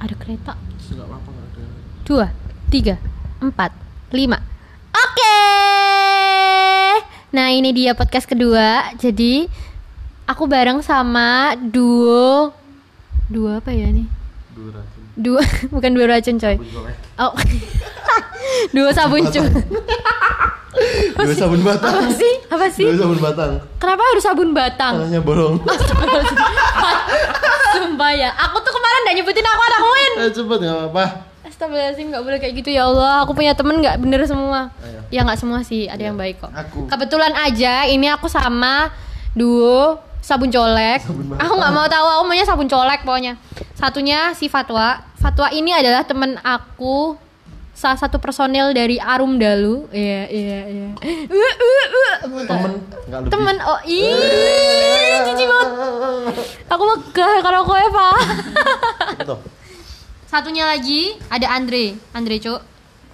Ada kereta. Apa-apa ada. Dua, tiga, empat, lima. Oke. Nah ini dia podcast kedua. Jadi aku bareng sama duo duo apa ya nih? Dua racun. Duo bukan duo racun coy. Sabun. Oh. duo sabun cuy. Dua sabun batang. Apa sih? Apa sih? Dua sabun batang. Kenapa harus sabun batang? Tangannya bolong. Sumpah ya. Aku tuh kemarin udah nyebutin aku anak Win. Eh cepet enggak apa-apa. Astagfirullahaladzim nggak boleh kayak gitu ya Allah Aku punya temen nggak bener semua Ayo. Ya nggak semua sih ada yang baik kok Aku. Kebetulan aja ini aku sama duo sabun colek Sabun. Aku nggak mau tahu aku maunya sabun colek pokoknya Satunya si Fatwa Fatwa ini adalah temen aku Salah satu personil dari Arum Dalu Iya iya iya Uh, uh, uh. Temen lebih. Temen oh ih jijik banget Aku megah kalau kowe pak. Satunya lagi ada Andre, Andre Cuk,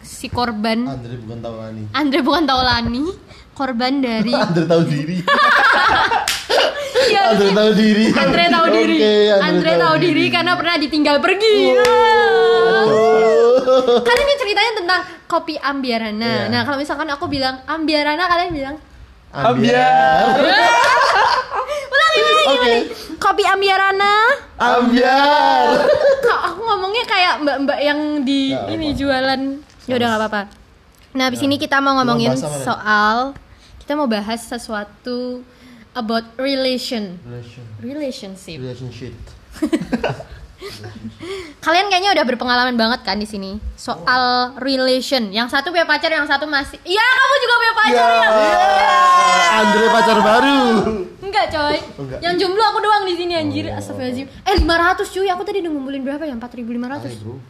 si korban. Andre bukan Taulani. Andre bukan Taulani, korban dari Andre tahu diri. Iya, Andre tahu diri. Andre tahu diri. Oke, Andre tahu diri karena pernah ditinggal pergi. Oh. Kan ini ceritanya tentang kopi Ambiarana. Iya. Nah, kalau misalkan aku bilang Ambiarana, kalian bilang Ambiar. ulangi ulangi Oke. ulangi. Kopi Ambiarana. Ambiar. Kok aku ngomongnya kayak mbak-mbak yang di ini jualan. Ya udah nggak apa-apa. Nah, abis ini kita mau ngomongin soal kita mau bahas sesuatu about relation, Relation. relationship. Relationship. Kalian kayaknya udah berpengalaman banget kan di sini soal relation. Yang satu punya pacar, yang satu masih. Iya, kamu juga punya pacar Ya. ya? Andre pacar baru. Enggak, coy. Enggak. Yang jomblo aku doang di sini anjir. Oh. Astagfirullahaladzim. Eh, 500 cuy. Aku tadi udah ngumpulin berapa ya? 4500. Hai, bro.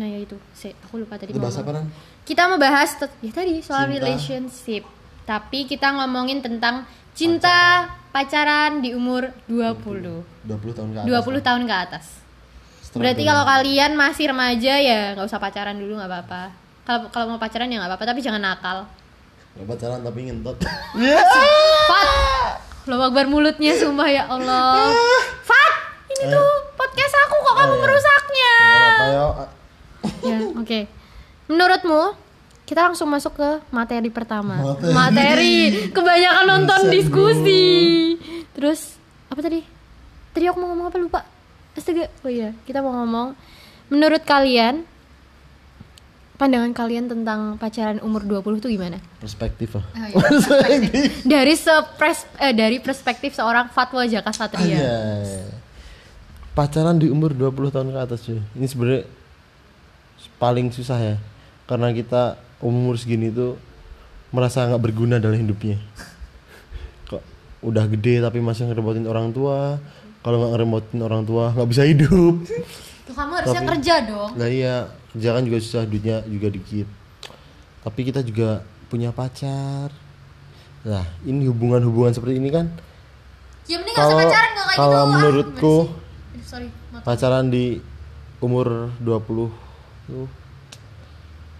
Nah, ya itu. Se, aku lupa tadi Itu bahasa apa? Kita mau bahas ya tadi soal Cinta. relationship. Tapi kita ngomongin tentang cinta pacaran di umur 20. 20 tahun ke atas. 20 tahun ke atas. Setelah Berarti kalau kalian masih remaja ya nggak usah pacaran dulu nggak apa-apa. Kalau kalau mau pacaran ya nggak apa-apa tapi jangan nakal. Nggak pacaran tapi ngentot. Fat, lo akbar mulutnya sumpah ya Allah. Fat, ini tuh podcast aku kok kamu Oh, iya. merusaknya. Ya, oke. Menurutmu kita langsung masuk ke materi pertama. Materi. Kebanyakan nonton Buset, diskusi. Terus apa tadi? Tadi aku mau ngomong apa lupa. Astaga. Oh iya, kita mau ngomong menurut kalian pandangan kalian tentang pacaran umur 20 tuh gimana? Perspektif ah. Oh, iya, Dari sepres eh, dari perspektif seorang Fatwa Jaka Satria. Iya. Pacaran di umur 20 tahun ke atas cuy. Ini sebenarnya paling susah ya. Karena kita umur segini tuh merasa nggak berguna dalam hidupnya. Kok udah gede tapi masih ngerepotin orang tua. Kalau nggak ngerepotin orang tua nggak bisa hidup. Tuh kamu harusnya Tapi- kerja dong. Nah iya, kerja kan juga susah, duitnya juga dikit. Tapi kita juga punya pacar. Nah, ini hubungan-hubungan seperti ini kan Ya mending usah kalau pacaran nggak kayak kalau gitu. Ah, menurutku? Aduh, sorry. mata. pacaran di umur 20 tuh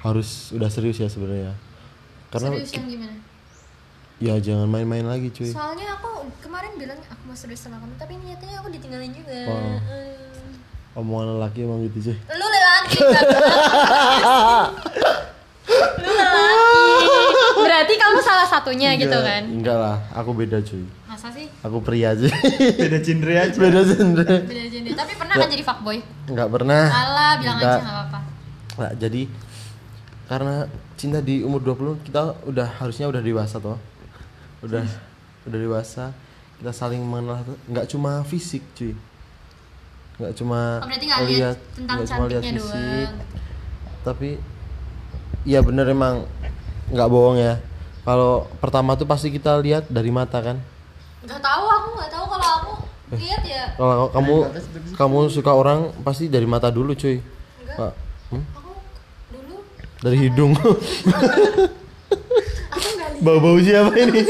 harus udah serius ya sebenarnya. Karena Serius yang gimana? ya jangan main-main lagi cuy. Soalnya aku kemarin bilang aku mau serius sama kamu, tapi niatnya aku ditinggalin juga. Wah. Eh. Omongan lelaki emang gitu cuy. Lu lelaki? Lu lelaki. Berarti kamu salah satunya gitu Enggak, kan? Enggak lah, aku beda cuy. Masa sih? Aku pria aja. beda genre aja beda genre. Beda gender. Tapi pernah kan jadi fuckboy? Enggak pernah. Alah, bilang aja Enggak. nggak apa-apa. Nah, jadi karena cinta di umur 20 kita udah harusnya udah dewasa toh. Udah udah dewasa. Kita saling mengenal nggak cuma fisik, cuy. Nggak cuma Oh, berarti nggak lihat tentang nggak cuma lihat cantiknya fisik. doang. Tapi ya bener emang nggak bohong ya. Kalau pertama tuh pasti kita lihat dari mata kan. Gak tahu aku nggak tahu kalau aku lihat ya. Kalau kamu kamu suka orang pasti dari mata dulu, cuy. Enggak. Pak, hmm? Aku dulu Dari hidung. Bau-bau siapa ini?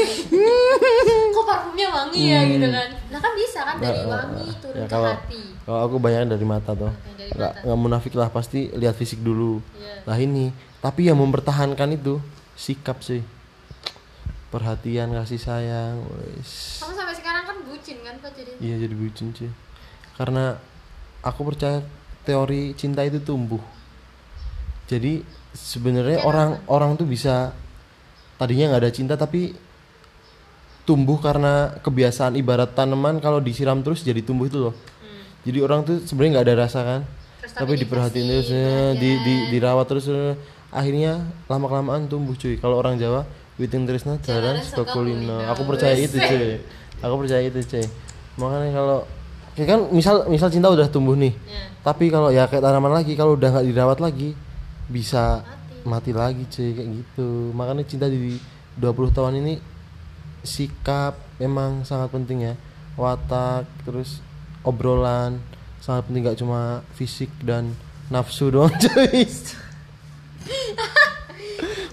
Kok parfumnya wangi ya gitu kan? Nah kan bisa kan dari Hmm. Nah, wangi turun ya, ke kalau hati. kalau aku banyak dari mata tuh nggak nggak munafik lah pasti lihat fisik dulu Iya. lah ini tapi yang mempertahankan itu sikap sih perhatian kasih sayang wes. Kamu sampai sekarang kan bucin kan Pak jadi. iya jadi bucin sih karena aku percaya teori cinta itu tumbuh jadi sebenarnya Kayak orang orang tuh bisa tadinya nggak ada cinta tapi tumbuh karena kebiasaan ibarat tanaman kalau disiram terus jadi tumbuh itu loh. Jadi orang tuh sebenarnya nggak ada rasa kan? Hmm. Terus tapi tapi diperhatiin terus eh, di, di dirawat terus eh, akhirnya lama kelamaan tumbuh cuy. Kalau orang Jawa Witing Trisna jalan Jalan suka sekulino kulino. aku percaya itu cuy. Aku percaya itu cuy. Makanya kalau ya kan misal misal cinta udah tumbuh nih Ya. tapi kalau ya kayak tanaman lagi kalau udah nggak dirawat lagi bisa mati. lagi cuy kayak gitu makanya cinta di 20 tahun ini sikap memang sangat penting ya watak terus obrolan sangat penting gak cuma fisik dan nafsu doang cuy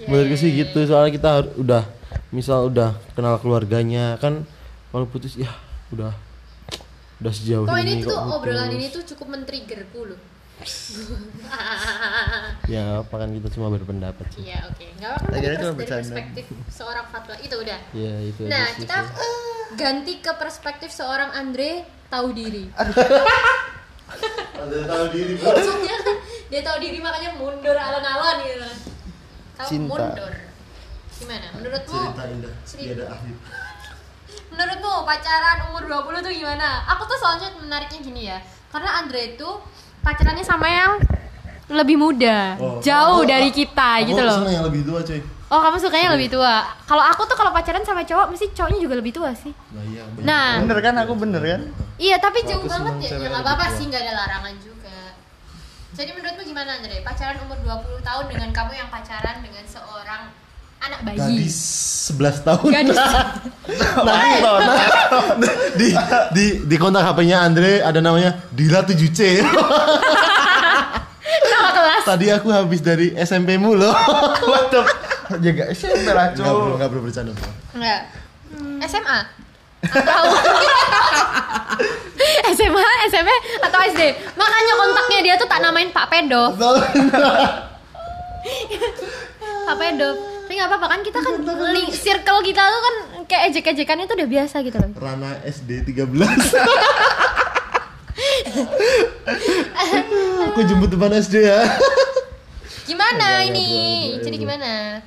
menurutku sih gitu soalnya kita udah misal udah kenal keluarganya kan kalau putus ya udah udah sejauh Kok ini ini tuh kok obrolan putus. ini tuh cukup men-triggerku loh. ya apa kan kita cuma berpendapat sih Iya oke, nggak apa-apa. Dari bercanda. perspektif seorang Fatwa itu udah. ya itu Nah aja sih kita sih. ganti ke perspektif seorang Andre tahu diri. ada tahu diri Maksudnya dia tahu diri makanya mundur alon-alon gitu. Kamu Cinta. mundur. Gimana? Menurutmu? indah Cerita. tiada akhir Menurutmu pacaran umur 20 tuh gimana? Aku tuh soalnya menariknya gini ya. Karena Andre itu pacarannya sama yang lebih muda, Oh, jauh aku- dari kita aku gitu loh. yang lebih tua cuy Oh, kamu sukanya lebih tua. Kalau aku tuh kalau pacaran sama cowok mesti cowoknya juga lebih tua sih. nah iya bener. Nah, Bener kan aku bener kan? iya tapi jauh banget ya. Ya nggak apa-apa sih, nggak ada larangan juga. Jadi menurutmu gimana Andre? Pacaran umur 20 tahun dengan kamu yang pacaran dengan seorang anak bayi. gadis 11 tahun Gadis. nanti di di di kontak HP-nya Andre ada namanya Dila 7C Nama kelas. tadi aku habis dari SMP-mu loh Waduh. Jaga SMP lah Enggak bro, cuy. enggak bro bercanda bro Enggak. SMA atau SMA, SMP atau SD. Makanya kontaknya dia tuh tak namain Pak Pedo. Pak Pedo. Tapi nggak apa-apa kan kita kan link circle kita tuh kan kayak ejek-ejekannya tuh udah biasa gitu loh. Rana SD 13 Aku jemput depan SD ya Gimana ini? Jadi gimana?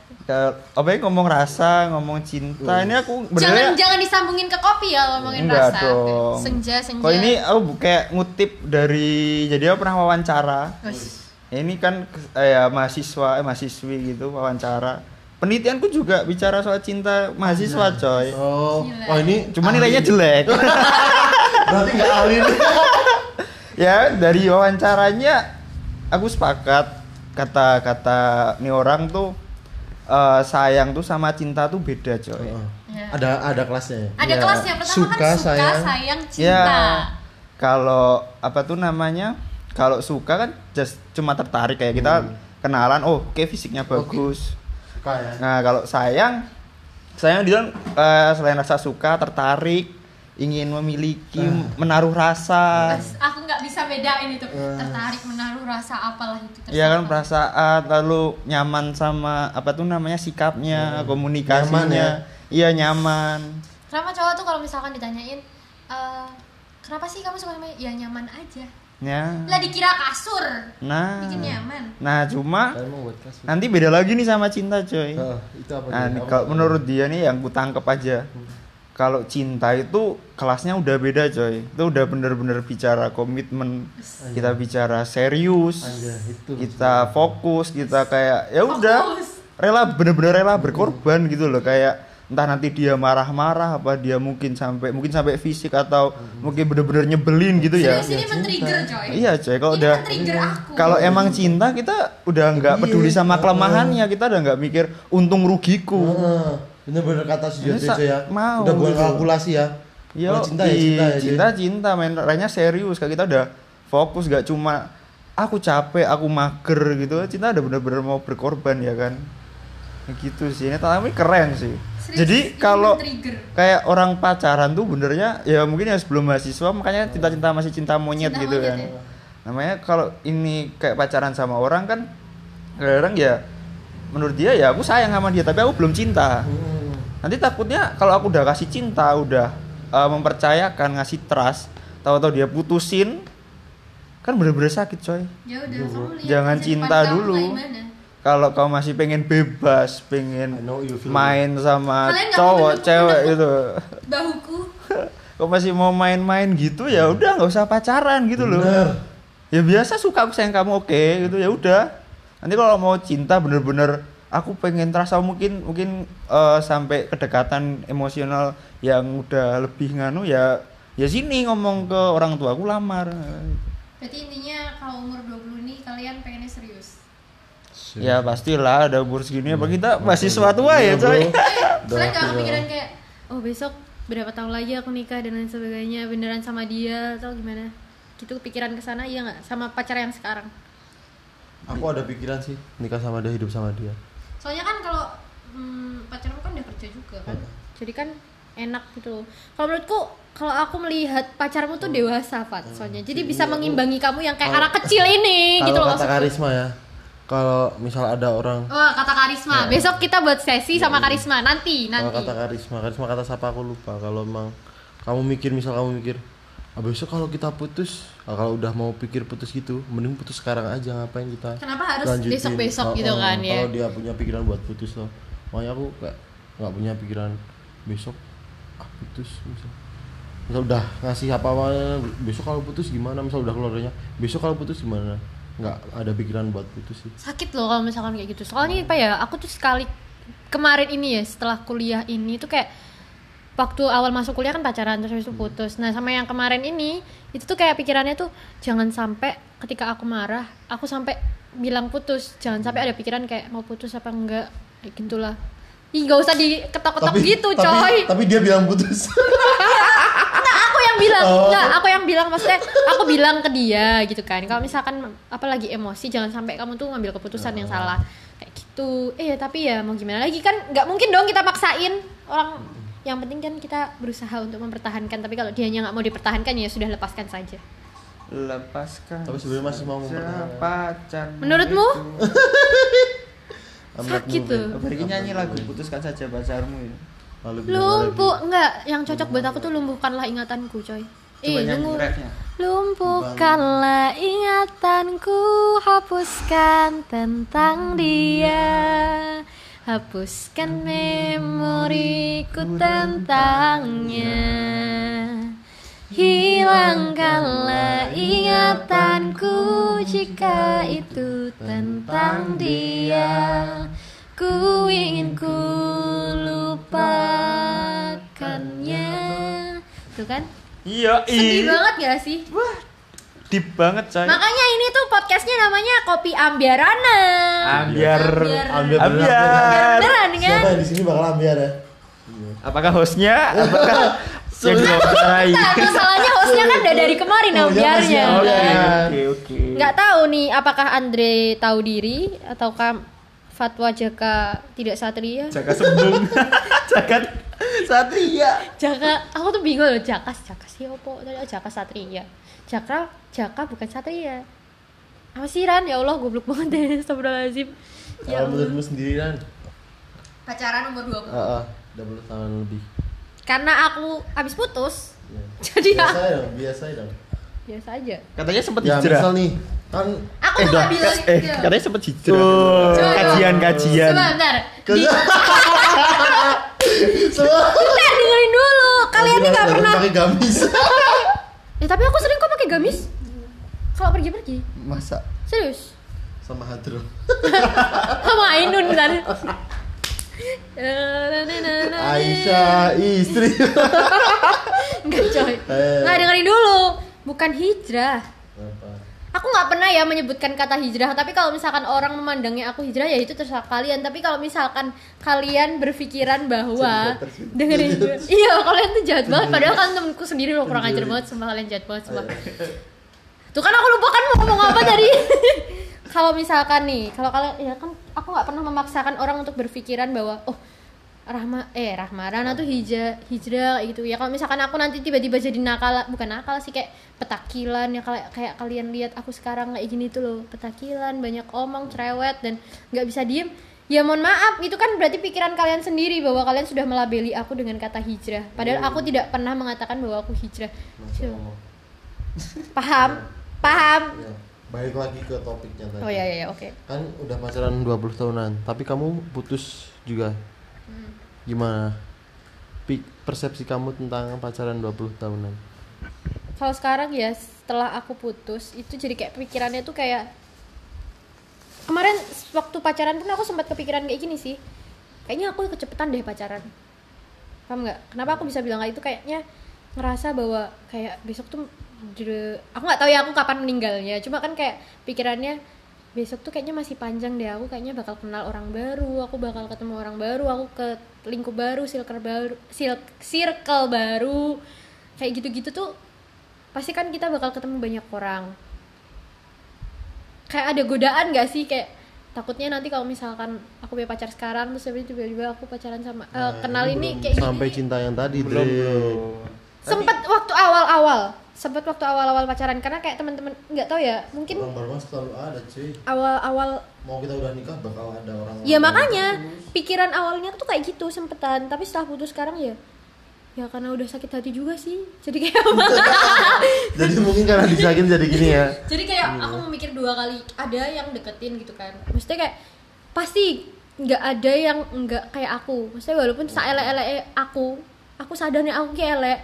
Apa ya ngomong rasa, ngomong cinta. Ini aku Jangan benernya jangan disambungin ke kopi ya ngomongin enggak rasa. dong. Senja senja. Kok ini aku bu- kayak ngutip dari jadi aku pernah wawancara. Ya, ini kan eh, ya, mahasiswa, eh, mahasiswi gitu wawancara. Penelitianku juga bicara soal cinta mahasiswa, coy. Oh, Gila. oh ini Cuma nilainya jelek. Berarti nggak ahli nih ya dari wawancaranya aku sepakat. Kata-kata nih orang tuh eh, sayang tuh sama cinta tuh beda coy. Ya. Ada ada kelasnya ya? Ada Ya, kelasnya pertama suka, kan suka sayang. sayang, Ya. cinta. kalau apa tuh namanya? Kalau suka kan just cuma tertarik kayak kita kenalan oh oke fisiknya bagus. Kayak Nah kalau sayang sayang dia eh, selain rasa suka tertarik ingin memiliki menaruh rasa. Mas, aku nggak bisa bedain itu tertarik menaruh rasa apalah itu Iya kan perasaan lalu nyaman sama apa tuh namanya sikapnya, komunikasinya. Nyaman ya? Iya nyaman. kenapa cowok tuh kalau misalkan ditanyain eh, kenapa sih kamu suka sama ya nyaman aja Ya. lah dikira kasur Nah. bikin nyaman Nah, cuma nanti beda lagi nih sama cinta, coy. Oh, itu apa Nah, nih? nih, Apa kalau menurut dia nih yang ku tangkep aja. Kalau cinta itu kelasnya udah beda, coy. Itu udah bener-bener bicara komitmen, kita bicara serius, itu kita fokus, kita kayak ya udah. Rela bener-bener rela berkorban gitu loh. Kayak entah nanti dia marah-marah apa dia mungkin sampai mungkin sampai fisik atau mungkin bener-bener nyebelin gitu ya. serius ini men-trigger coy. Iya, coy. Kalau udah kalau emang cinta kita udah nggak Iya, peduli sama kelemahannya, kita udah nggak mikir untung rugiku. Heeh. Bener-bener kata si Jojo ya. mau Udah buat gitu. kalkulasi ya. Yo, Kalau cinta ya cinta ya. cinta cinta main lainnya serius kayak kita udah fokus gak cuma aku capek aku mager gitu cinta udah bener-bener mau berkorban ya kan gitu sih ini tapi keren sih Serius, jadi kalau kayak orang pacaran tuh benernya ya mungkin ya sebelum mahasiswa makanya cinta-cinta masih cinta monyet Cinta gitu monyet kan ya. namanya kalau ini kayak pacaran sama orang kan kadang ya menurut dia ya aku sayang sama dia tapi aku belum cinta Hmm. Nanti takutnya kalau aku udah kasih cinta udah uh, mempercayakan ngasih trust tahu-tahu dia putusin kan bener-bener sakit coy. Ya udah kamu lihat Jangan cinta kamu dulu. kalau kau masih pengen bebas pengen main sama Kalian cowok cewek gitu. Bahuku. Kau masih mau main-main gitu ya udah nggak usah pacaran gitu loh. Bener. ya biasa suka aku sayang kamu oke gitu ya udah. Nanti kalau mau cinta bener-bener aku pengen terasa mungkin mungkin eh, sampai kedekatan emosional yang udah lebih nganu ya ya sini ngomong ke orang tua aku lamar. Berarti intinya kalau umur 20 ini kalian pengennya serius? Ya pastilah ada umur segini apa kita mahasiswa tua ya Iya, bro. coy Kalian gak Udah, kepikiran kayak oh besok berapa tahun lagi aku nikah dan lain sebagainya beneran sama dia atau gimana? Gitu pikiran ke sana iya nggak? Sama pacar yang sekarang? Aku ada pikiran sih nikah sama dia, hidup sama dia. Soalnya kan kalau hmm, pacarmu kan udah kerja juga kan. Jadi kan enak gitu kalau menurutku kalau aku melihat pacarmu tuh dewasa Fat soalnya. Jadi bisa mengimbangi kamu yang kayak anak kecil ini gitu loh kata karisma ya, kalau misal ada orang Oh kata karisma. Besok kita buat sesi sama karisma nanti nanti. kata karisma, karisma kata siapa aku lupa. Kalau emang kamu mikir misal kamu mikir ah, besok kalau kita putus, ah, kalau udah mau pikir putus gitu, mending putus sekarang aja ngapain kita Kenapa harus lanjutin. besok-besok Oh, gitu oh, kan ya? Kalau dia punya pikiran buat putus loh, makanya aku kayak nggak punya pikiran besok ah putus misal. Misal udah ngasih apa apa besok kalau putus gimana misal udah keluarganya besok kalau putus gimana nggak ada pikiran buat putus sih Sakit loh kalau misalkan kayak gitu. Soalnya apa ya? Aku tuh sekali kemarin ini ya setelah kuliah ini tuh kayak waktu awal masuk kuliah kan pacaran terus habis itu putus. Nah, sama yang kemarin ini itu tuh kayak pikirannya tuh jangan sampai ketika aku marah, aku sampai bilang putus. Jangan sampai ada pikiran kayak mau putus apa enggak kayak gitulah. Ih, gak usah diketok-ketok gitu, coy. tapi, tapi dia bilang putus Enggak, aku yang bilang. Oh. Enggak, aku yang bilang maksudnya aku bilang ke dia gitu kan. Kalau misalkan apa lagi emosi jangan sampai kamu tuh ngambil keputusan yang salah. Kayak gitu. Eh, tapi ya mau gimana lagi kan nggak mungkin dong kita maksain orang yang penting kan kita berusaha untuk mempertahankan tapi kalau dianya nggak mau dipertahankan ya sudah lepaskan saja. Lepaskan Tapi sebenarnya masih mau mempertahankan. pacar Menurutmu? Sakit tuh. Balik nyanyi lagu putuskan saja pacarmu bilang lumpuh. enggak yang cocok buat aku tuh lumpuhkanlah ingatanku coy. Coba eh nyanyi. Lumpuhkanlah ingatanku Hapuskan tentang dia Hapuskan memoriku tentangnya. Hilangkanlah ingatanku Jika itu tentang dia. Ku ingin ku lupakannya. Tuh kan? Iya, Sedih banget gak sih? Wah, deep banget coy. Makanya ini tuh podcastnya namanya Kopi Ambiarana. Ambiar. Ambiar. Ambiar. Ambiar. Beneran kan? Siapa di sini bakal ambiar ya? Apakah hostnya? Apakah yang diwawancarai? Nah, masalahnya hostnya kan udah dari kemarin Oh, Ambiarnya. Oke, oke, oke. Nggak tahu nih apakah Andre tahu diri ataukah Fatwa Jaka tidak satria? Jaka sembung. Jaka Satria. Jaka, aku tuh bingung loh Jaka, Jaka siapa? Tadi oh, Jaka Satria. Jaka, Jaka bukan Satria. Apa sih Ran? Ya Allah, goblok banget deh. Astagfirullahaladzim. Ya Kalau menurutmu sendiri kan? Pacaran umur 20. Heeh, double tahun lebih. Karena aku habis putus, Ya. jadi ya biasa dong, biasa dong. biasa aja. Katanya sempat Ya hijrah. misal nih, kan Aku Eh, tuh dah, gak bilang eh, gitu. katanya sempat hijrah. Tuh. Kajian-kajian. Sebentar, di, bentar dengerin dulu. Kalian ini gak pernah. pakai gamis. Ya, tapi aku sering kok pakai gamis. Kalau pergi-pergi. Masa Serius. sama hadro. Sama Ainun kan. Aisyah istri. Enggak coy. Eh. Nggak dengerin dulu. Bukan hijrah. Aku nggak pernah ya menyebutkan kata hijrah, tapi kalau misalkan orang memandangnya aku hijrah ya itu terserah kalian. Tapi kalau misalkan kalian berpikiran bahwa dengerin. Iya, kalian tuh jahat banget padahal kan temenku sendiri loh kurang ajar banget, sumpah kalian jahat banget sumpah. Tuh kan aku lupa kan mau ngomong apa tadi. kalau misalkan nih, kalau kalian ya kan aku nggak pernah memaksakan orang untuk berpikiran bahwa oh Rahma eh Rahma. Rana tuh hijrah hijrah kayak gitu. Ya kalau misalkan aku nanti tiba-tiba jadi nakal bukan nakal sih kayak petakilan ya kayak kayak kalian lihat aku sekarang kayak gini tuh loh. Petakilan banyak omong cerewet dan nggak bisa diem. Ya mohon maaf itu kan berarti pikiran kalian sendiri bahwa kalian sudah melabeli aku dengan kata hijrah. Padahal aku tidak pernah mengatakan bahwa aku hijrah. Paham? Paham? Ya, balik lagi ke topiknya tadi. Oh ya ya ya, oke. Kan udah pacaran 20 tahunan tapi kamu putus juga. Gimana? Persepsi kamu tentang pacaran 20 tahunan. Kalau sekarang ya setelah aku putus itu jadi kayak pikirannya tuh kayak kemarin waktu pacaran pun aku sempat kepikiran kayak gini sih. Kayaknya aku kecepetan deh pacaran. Paham nggak? Kenapa aku bisa bilang kayak itu kayaknya ngerasa bahwa kayak besok tuh aku nggak tahu ya aku kapan meninggalnya. Cuma kan kayak pikirannya besok tuh kayaknya masih panjang deh aku kayaknya bakal kenal orang baru aku bakal ketemu orang baru aku ke lingkup baru circle baru circle baru. Kayak gitu-gitu tuh pasti kan kita bakal ketemu banyak orang. Kayak ada godaan gak sih? Kayak takutnya nanti kalau misalkan aku punya pacar sekarang terus tiba-tiba aku pacaran sama eh, Nah, kenal ini belum kayak sampai gini cinta yang tadi belum belum. Sempet waktu awal-awal sempet waktu awal-awal pacaran karena kayak teman-teman nggak tahu ya mungkin orang baru selalu ada cuy. awal-awal mau kita udah nikah bakal ada orang ya makanya pikiran awalnya tuh kayak gitu sempetan. Tapi setelah putus sekarang ya ya karena udah sakit hati juga sih. Jadi kayak jadi mungkin karena disakin jadi gini ya. Jadi kayak aku memikir dua kali ada yang deketin gitu kan. Maksudnya kayak pasti nggak ada yang nggak kayak aku. Maksudnya walaupun saelek elek aku aku sadarnya aku kayak elek.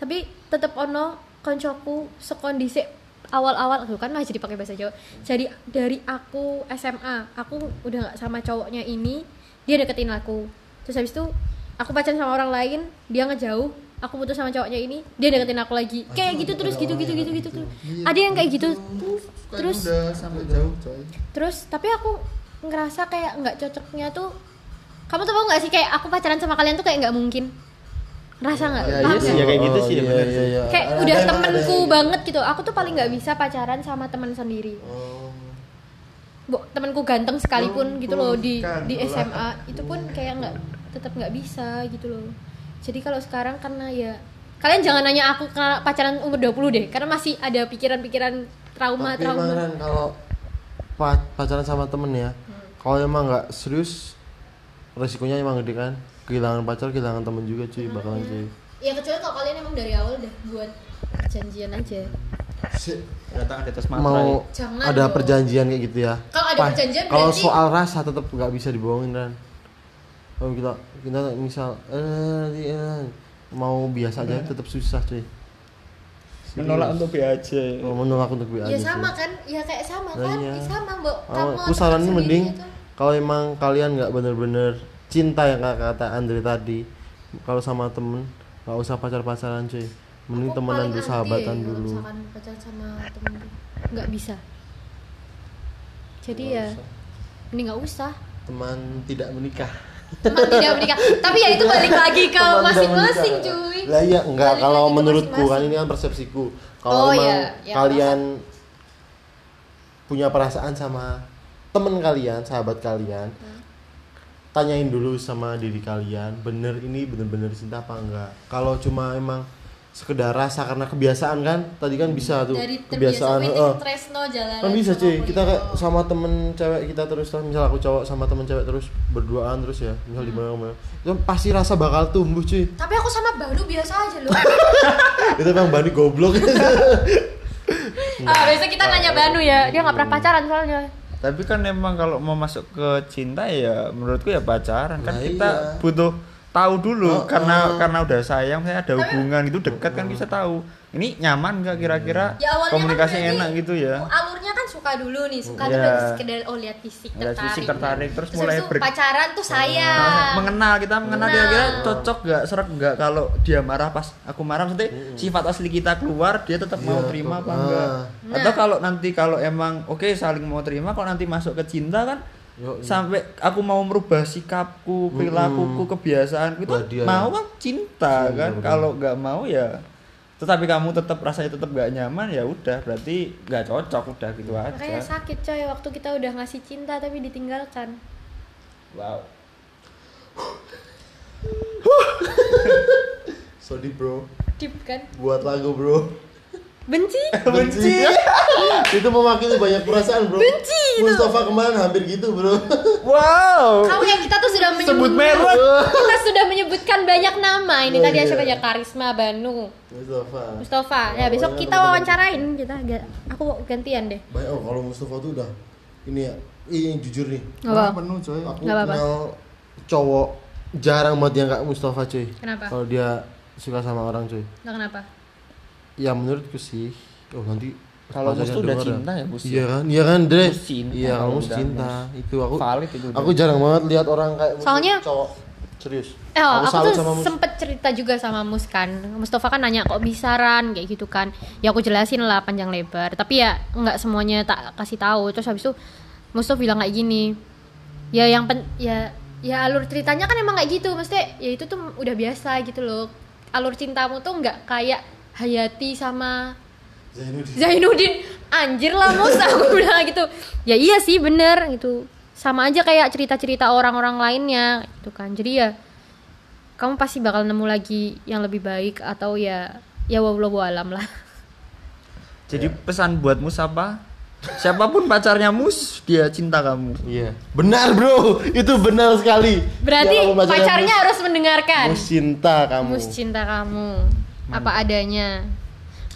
Tapi tetep ono koncoku sekondisi awal-awal tuh kan masih dipakai bahasa Jawa. Jadi dari aku SMA aku udah nggak sama cowoknya ini dia deketin aku. Terus habis itu aku pacaran sama orang lain dia ngejauh aku putus sama cowoknya ini dia deketin aku lagi. Kayak gitu terus gitu gitu gitu gitu. tuh ada yang kayak gitu. terus udah sampai jauh coy. Terus tapi aku ngerasa kayak nggak cocoknya tuh kamu tuh tau nggak sih kayak aku pacaran sama kalian tuh kayak nggak mungkin ngerasa nggak? Ya, iya sih, ya kayak gitu sih, ya iya, bener iya, sih. iya. kayak Ada- udah ada- temenku ada- banget gitu. Aku tuh paling nggak bisa pacaran sama teman sendiri. Oh. Bu, temanku ganteng sekalipun gitu loh di di lah. SMA itu pun kayak nggak tetap nggak bisa gitu loh. Jadi kalau sekarang karena ya kalian jangan nanya aku karena pacaran umur 20 deh karena masih ada pikiran-pikiran trauma tapi trauma. Kan kalau pa- pacaran sama temen ya kalau emang nggak serius resikonya emang gede kan kehilangan pacar kehilangan temen juga cuy bakalan cuy. Ya kecuali kalau kalian emang dari awal udah buat janjian aja. Datang atas materai mau Jangan ada dong. perjanjian kayak gitu ya? Kalau ada perjanjian kalau berarti- soal rasa tetap nggak bisa dibohongin kan kalau kita kita misal eh, eh, mau biasa aja tetap susah cuy. Menolak untuk B aja Kalau menolak untuk B ya sama sih. kan? Ya kayak sama Nah, kan. Ya sama mbak kamu aku saranin mending gitu. kalau emang kalian nggak bener-bener cinta yang kata kata Andre tadi. Kalau sama temen nggak usah pacar-pacaran cuy. Mending Aku temenan paling dulu sahabatan ya, dulu. misalkan pacaran sama temen tuh. Nggak bisa. Jadi Nggak ya usah. ini nggak usah. Teman tidak menikah. Teman tidak menikah. Tapi ya itu balik lagi ke masing-masing cuy. Lah iya enggak Balik kalau menurutku kan ini kan persepsiku. Kalau Oh, emang iya. Ya, kalian punya perasaan sama temen kalian sahabat kalian Hmm. Tanyain dulu sama diri kalian bener ini bener-bener cinta apa enggak? Kalau cuma emang sekedar rasa karena kebiasaan kan tadi kan bisa tuh dari kebiasaan heeh. waiting tresno jalan kan bisa cuy kita kayak sama temen cewek kita terus terus misal aku cowok sama temen cewek terus berduaan terus ya misal di mana mana itu pasti rasa bakal tumbuh cuy. Tapi aku sama Banu biasa aja loh. Itu emang Bani goblok. Ah besok kita nanya Banu ya dia nggak pernah pacaran soalnya tapi kan emang kalau mau masuk ke cinta ya menurutku ya pacaran. Kan Nah, kita iya. butuh tahu dulu. Oh, karena oh. karena udah sayang saya ada hubungan gitu dekat kan bisa tahu. Ini nyaman gak kira-kira? Ya awalnya komunikasi kan enak gitu ya. kan suka dulu nih suka Iya. tuh dari sekedar oh lihat fisik Lihat tertarik fisik tertarik, terus habis mulai ber- pacaran tuh Nah, sayang mengenal kita mengenal Nah. kira-kira cocok gak serak gak kalau dia marah pas aku marah? Maksudnya sifat asli kita keluar dia tetap mau Iya, terima apa ah. enggak Nah. atau kalau nanti kalau emang oke saling mau terima kalau nanti masuk ke cinta kan Yo, sampai aku mau merubah sikapku perilakuku kebiasaanku itu Wah, dia- mau kan cinta Iya, kan? kalau nggak mau ya tetapi kamu tetap rasanya tetap gak nyaman ya udah berarti nggak cocok udah gitu makanya aja sakit coy waktu kita udah ngasih cinta tapi ditinggalkan. Wow. Sorry bro. Deep kan? Buat lagu bro benci benci itu mewakili banyak perasaan bro benci Mustafa kemarin hampir gitu bro Wow. Kamu yang kita tuh sudah menyebut Sebut merek. Kita sudah menyebutkan banyak nama. Ini Oh, tadi iya. siapa aja Karisma, Banu, Mustafa Mustafa. Ya Oh, besok iya, kita teman-teman. wawancarain kita. Aku gantian deh. Banyak oh kalau Mustafa tuh udah ini ya, ini jujur nih. Apa. penuh coy. Aku Nggak apa-apa. kenal cowok jarang banget yang kayak Mustafa cuy. Kenapa? Kalau dia suka sama orang cuy. Nah, kenapa? Ya menurutku sih. Oh nanti Kalau Mus tuh udah denger cinta ya, Mus? Iya kan, iya kan Dre. Mus cinta Iya kalau kamu udah, cinta. Itu aku. Valid itu udah. Aku jarang banget lihat orang kayak Mus Soalnya- cowok serius. Eh, oh, aku, salut tuh sama Mus. sempet cerita juga sama Mus kan. Mustafa kan nanya kok bisa Ran kayak gitu kan. Ya aku jelasin lah panjang lebar. Tapi ya nggak semuanya tak kasih tahu. Terus habis itu Mustafa bilang kayak gini. Ya yang pen ya ya alur ceritanya kan emang kayak gitu. Maksudnya ya itu tuh udah biasa gitu loh. Alur cintamu tuh nggak kayak Hayati sama Zainuddin. Zainuddin anjir lah mus aku bilang gitu ya iya sih bener gitu sama aja kayak cerita-cerita orang-orang lainnya gitu kan jadi ya kamu pasti bakal nemu lagi yang lebih baik atau ya ya wallahu alam lah Jadi pesan buat Mus apa? Siapa pun pacarnya Mus, dia cinta kamu. Iya. Benar bro, itu benar sekali. berarti Ya, pacarnya Mus- harus mendengarkan Mus cinta kamu. mus cinta kamu apa adanya.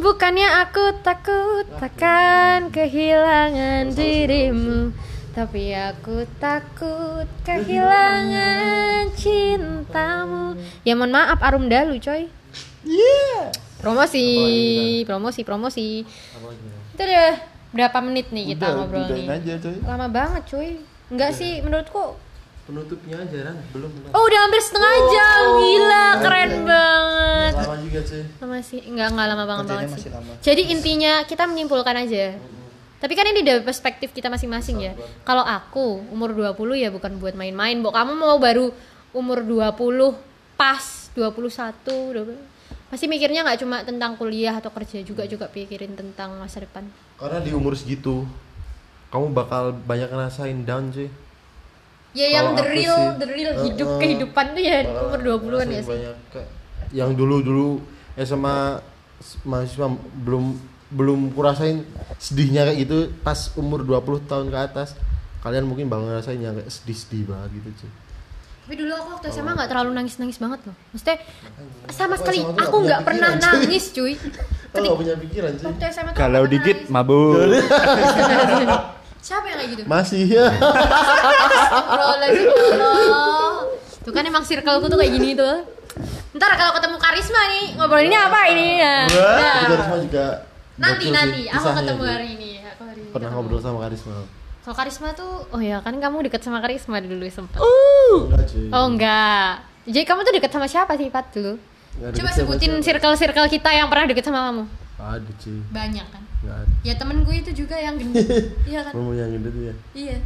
Bukannya aku takut takkan kehilangan dirimu tapi aku takut kehilangan cintamu. Ya mohon maaf arum dalu coy. Iya. promosi promosi promosi. Itu udah berapa menit nih kita Udah, ngobrol nih aja coy. lama banget cuy enggak sih menurutku Penutupnya aja kan belum. belum. oh udah hampir setengah jam gila keren banget Lama juga sih. lama sih enggak enggak lama banget Kerjanya banget sih masih lama. jadi intinya kita menyimpulkan aja tapi kan ini dari perspektif kita masing-masing ya kalau aku umur 20 ya bukan buat main-main Mbok kamu mau baru umur 20 pas 21 20. pasti mikirnya nggak cuma tentang kuliah atau kerja juga juga pikirin tentang masa depan Karena di umur segitu kamu bakal banyak ngerasain down sih. Ya yang the real sih, the real uh, hidup uh, kehidupan tuh ya umur 20-an ya sih Banyak kayak yang dulu-dulu SMA s- mahasiswa belum belum kurasain sedihnya kayak gitu pas umur 20 tahun ke atas. Kalian mungkin bakal ngerasain yang kayak sedih-sedih banget gitu cuy. Tapi dulu aku waktu SMA nggak terlalu nangis-nangis banget loh. Maksudnya sama sekali aku nggak pernah pikiran, nangis cuy. Kalau gak punya pikiran cuy. Waktu SMA tuh Kalau dikit nangis. mabuk. Siapa yang kayak gitu? Masih ya. Ya. Tuh kan emang circleku tuh kayak gini tuh. Ntar kalau ketemu Karisma nih ngobrolinnya apa ini ya? Nah, Karisma juga nanti nanti sih aku ketemu hari ini. Aku hari ini Pernah ketemu. ngobrol sama Karisma. Kalau Karisma tuh, oh ya kan kamu deket sama Karisma dulu. Enggak cuy. Oh enggak. Jadi kamu tuh deket sama siapa sih Pat dulu? Coba sebutin circle-circle kita yang pernah deket sama kamu. Ada cuy. Banyak kan? Ya temen gue itu juga yang gendut. iya kan? Mau yang tuh ya. Iya.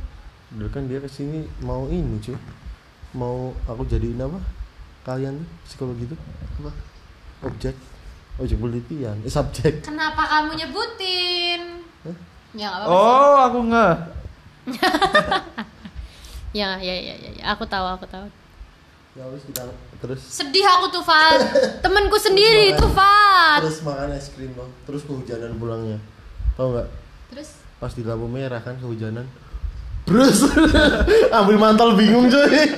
Dulu kan dia ke sini mau ini cuy. Mau aku jadiin apa? Kalian tuh psikologi itu apa? Objek. Objek penelitian. Eh, subjek. Kenapa kamu nyebutin? Hah? Ya nggak apa-apa. Oh, aku nge. Ya, ya, ya, ya, ya. Aku tahu, aku tahu. Ya wis kita terus Sedih aku tuh, Fat. Temenku sendiri tuh, Fat. terus makan es krim loh. Terus kehujanan pulangnya. Tahu nggak? Terus Pas di lampu merah kan kehujanan. Terus ambil mantel bingung cuy.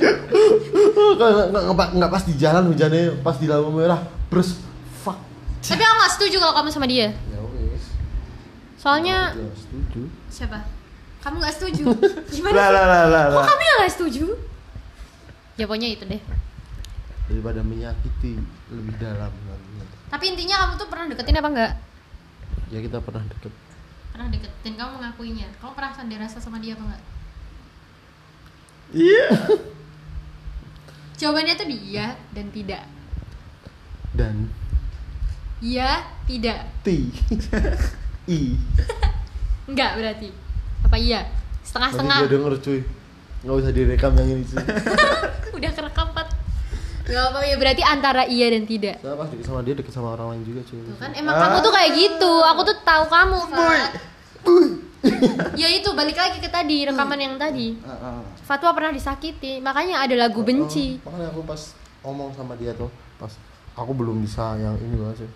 Nggak- nggak pas di jalan hujannya, pas di lampu merah. Terus fuck. tapi aku nggak setuju kalau kamu sama dia. Ya wis. Soalnya Ya, setuju. siapa? Kamu nggak setuju? Gimana? Lah sih? lah lah lah. Kok kamu yang nggak setuju? Ya pokoknya itu deh. daripada menyakiti lebih dalam nantinya. Tapi intinya kamu tuh pernah deketin apa enggak? ya kita pernah deket Pernah deketin, kamu mengakuinya. Kamu pernah ada rasa sama dia apa enggak? Iya. Jawabannya tuh dia dan tidak. dan Iya, tidak. T I Enggak berarti. Apa iya? nanti Setengah-setengah. dia denger cuy nggak usah direkam yang ini cuy Udah kerekam Pat. Gak apa ya berarti antara iya dan tidak. saya pas deket sama dia deket sama orang lain juga cuy Tuh kan emang kamu tuh kayak gitu. Aku tuh tahu kamu, Fat. ya itu balik lagi ke tadi rekaman yang tadi. Fatwa pernah disakiti, makanya ada lagu benci. Oh, makanya aku pas ngomong sama dia tuh pas aku belum bisa yang ini banget sih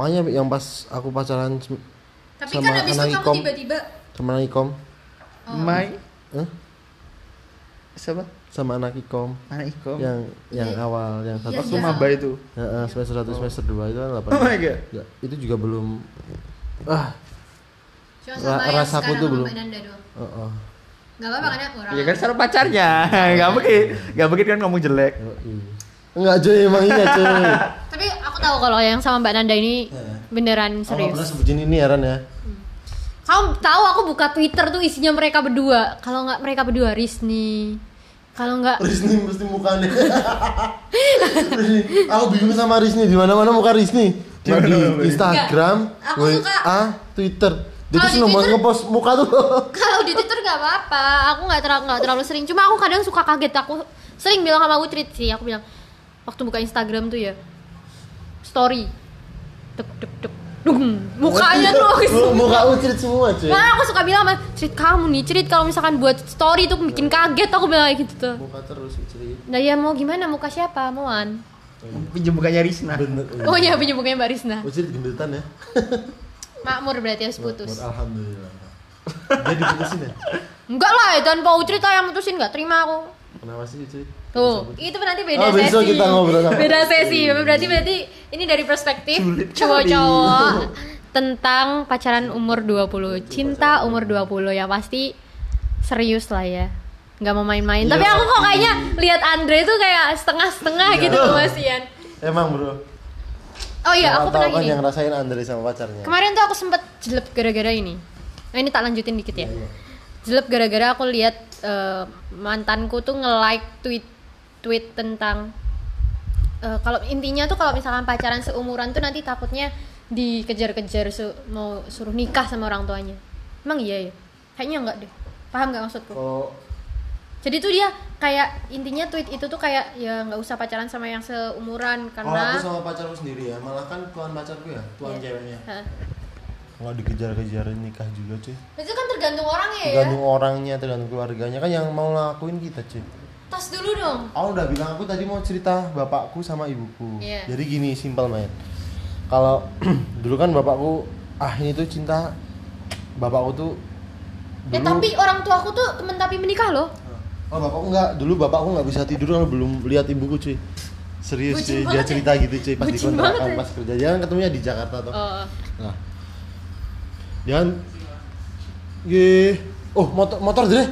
makanya yang pas aku pacaran Tapi sama kan abis itu anak kamu ikom tiba-tiba sama anak ikom Mai Hah? siapa sama anak ikom anak ikom yang yang Iya. awal yang satu Iya, waktu iya. maba itu Heeh, semester 1 semester 2 itu kan 8 oh my god Enggak, itu juga belum ah Cuma Ra- rasaku sekarang tuh belum. Doang. heeh. Gak apa-apa kan ya orang. ya kan sama pacarnya nggak mungkin nggak mungkin kan kamu jelek. Enggak cuy, emang iya cuy. Tapi aku tahu kalau yang sama Mbak Nanda ini Heeh. beneran Kamu pernah serius. sebutin ini Aaron ya? Kamu tahu aku buka Twitter tuh isinya mereka berdua. Kalau nggak mereka berdua Risni. Kalau nggak Rizny mesti mukanya. Rizny. Aku bingung sama Rizny di mana-mana muka. Cuma di Mbak? Instagram, aku WA, Twitter. Dia tuh di seneng banget ngepost muka tuh. kalau di Twitter nggak apa-apa. Aku nggak terlalu nggak terlalu sering. Cuma aku kadang suka kaget. Aku sering bilang sama Utrit sih. Aku bilang waktu buka Instagram tuh ya story. Dek dek dek. Dung. Mukanya tuh Mu- muka ucrit semua cuy. Nah, aku suka bilang sama Cerit kamu nih, Cerit kalau misalkan buat story tuh bikin kaget aku bilang kayak gitu tuh. Muka terus ucrit. Nah ya mau gimana muka siapa Moan? pinjam bukannya Risna Bener. Oh iya punya mukanya Mbak Risna. Ucrit gendutan ya. Makmur berarti harus putus. Alhamdulillah. Dia diputusin ya? Enggak lah, tanpa Ucrit yang mutusin enggak terima aku. Kenapa sih ucrit? Tuh, itu nanti beda Oh, besok sesi. kita ngobrol sama- Beda sesi. Berarti berarti ini dari perspektif cowok-cowok tentang pacaran umur 20, cinta umur 20 ya pasti serius lah ya. Nggak mau main-main. Tapi Iya. aku kok kayaknya lihat Andre tuh kayak setengah-setengah Iya. gitu loh Mas Ian. Emang bro. Oh iya, aku pernah kan gini. yang rasain Andre sama pacarnya. Kemarin tuh aku sempet jelek gara-gara ini. Nah ini tak lanjutin dikit ya. Iya, iya. Jelek gara-gara aku lihat eh, mantanku tuh nge-like tweet tweet tentang eh, kalau intinya tuh kalau misalkan pacaran seumuran tuh nanti takutnya dikejar-kejar su- mau suruh nikah sama orang tuanya. Emang iya ya? Kayaknya enggak deh. Paham nggak maksudku? Kalau Jadi tuh dia kayak intinya tweet itu tuh kayak ya nggak usah pacaran sama yang seumuran kalau karena aku sama pacarku sendiri ya, malah kan tuan pacarku ya, tuan Iya. ceweknya. Nggak dikejar-kejar nikah juga cuy. itu kan tergantung orangnya ya. Tergantung orangnya, tergantung keluarganya kan yang mau lakuin kita cuy. Tas dulu dong. Aku udah bilang aku tadi mau cerita bapakku sama ibuku. Iya. Jadi gini simpel main. Kalau dulu kan bapakku ah ini tuh cinta bapakku tuh Eh tapi orang tua aku tuh temen tapi menikah loh. Oh bapakku enggak, dulu bapakku nggak bisa tidur kalau belum lihat ibuku cuy. Serius Bucin cuy, dia ya? cerita gitu cuy pas di kontrakan ya? pas kerja. Kan ketemunya di Jakarta tuh. Oh. Nah. Kan Ye, oh motor motor deh.